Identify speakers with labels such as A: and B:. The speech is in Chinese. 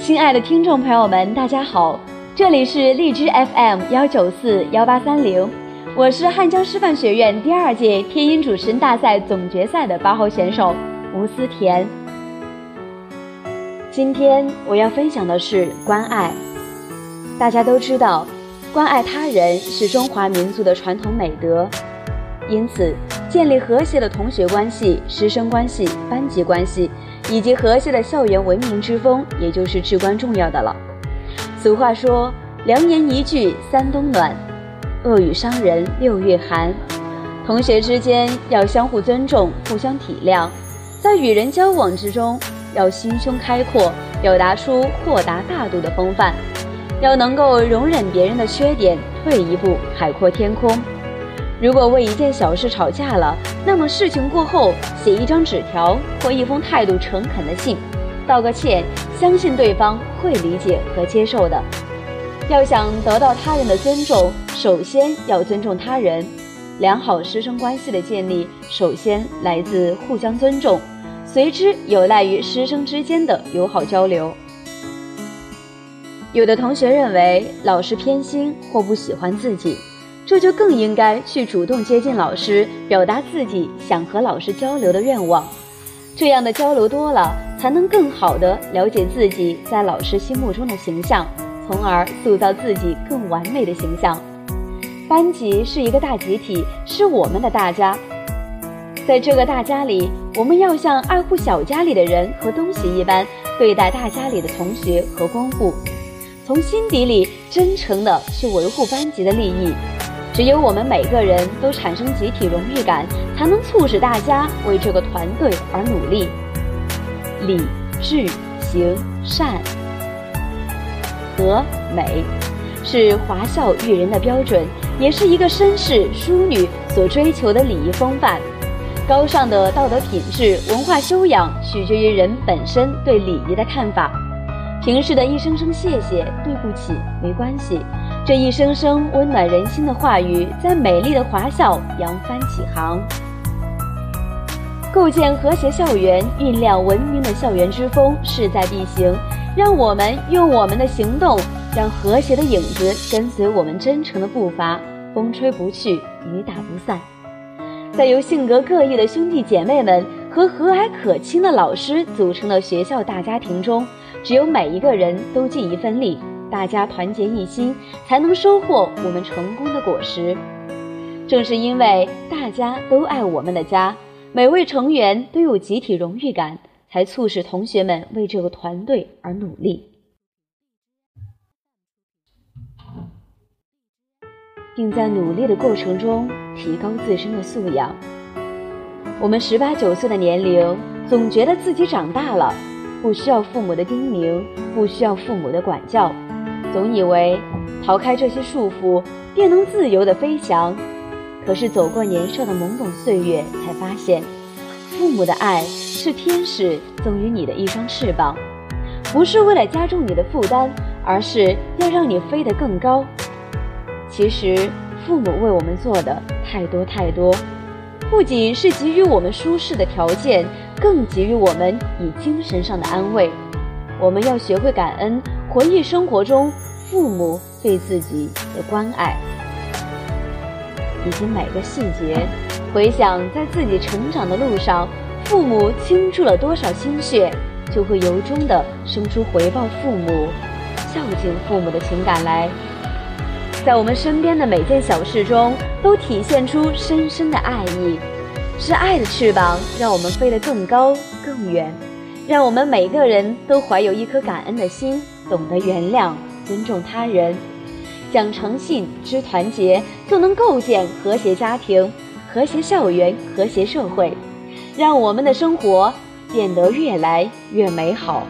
A: 亲爱的听众朋友们，大家好，这里是荔枝 FM 幺九四幺八三零，我是汉江师范学院第二届天音主持人大赛总决赛的八号选手吴思甜。今天我要分享的是关爱。大家都知道，关爱他人是中华民族的传统美德，因此建立和谐的同学关系、师生关系、班级关系。以及和谐的校园文明之风，也就是至关重要的了。俗话说：“良言一句三冬暖，恶语伤人六月寒。”同学之间要相互尊重、互相体谅，在与人交往之中要心胸开阔，表达出豁达大度的风范，要能够容忍别人的缺点，退一步海阔天空。如果为一件小事吵架了，那么事情过后写一张纸条或一封态度诚恳的信，道个歉，相信对方会理解和接受的。要想得到他人的尊重，首先要尊重他人。良好师生关系的建立，首先来自互相尊重，随之有赖于师生之间的友好交流。有的同学认为老师偏心或不喜欢自己。这就更应该去主动接近老师，表达自己想和老师交流的愿望。这样的交流多了，才能更好的了解自己在老师心目中的形象，从而塑造自己更完美的形象。班级是一个大集体，是我们的大家。在这个大家里，我们要像爱护小家里的人和东西一般对待大家里的同学和公户，从心底里真诚的去维护班级的利益。只有我们每个人都产生集体荣誉感，才能促使大家为这个团队而努力。礼、智、行、善、和、美，是华校育人的标准，也是一个绅士淑女所追求的礼仪风范。高尚的道德品质、文化修养，取决于人本身对礼仪的看法。平时的一声声谢谢、对不起，没关系。这一声声温暖人心的话语，在美丽的华校扬帆起航，构建和谐校园，酝酿文明的校园之风，势在必行。让我们用我们的行动，让和谐的影子跟随我们真诚的步伐，风吹不去，雨打不散。在由性格各异的兄弟姐妹们和和蔼可亲的老师组成的学校大家庭中，只有每一个人都尽一份力。大家团结一心，才能收获我们成功的果实。正是因为大家都爱我们的家，每位成员都有集体荣誉感，才促使同学们为这个团队而努力，并在努力的过程中提高自身的素养。我们十八九岁的年龄，总觉得自己长大了，不需要父母的叮咛，不需要父母的管教。总以为逃开这些束缚，便能自由地飞翔。可是走过年少的懵懂岁月，才发现，父母的爱是天使赠予你的一双翅膀，不是为了加重你的负担，而是要让你飞得更高。其实，父母为我们做的太多太多，不仅是给予我们舒适的条件，更给予我们以精神上的安慰。我们要学会感恩。回忆生活中父母对自己的关爱，以及每个细节，回想在自己成长的路上，父母倾注了多少心血，就会由衷的生出回报父母、孝敬父母的情感来。在我们身边的每件小事中，都体现出深深的爱意，是爱的翅膀，让我们飞得更高更远，让我们每个人都怀有一颗感恩的心。懂得原谅、尊重他人，讲诚信、知团结，就能构建和谐家庭、和谐校园、和谐社会，让我们的生活变得越来越美好。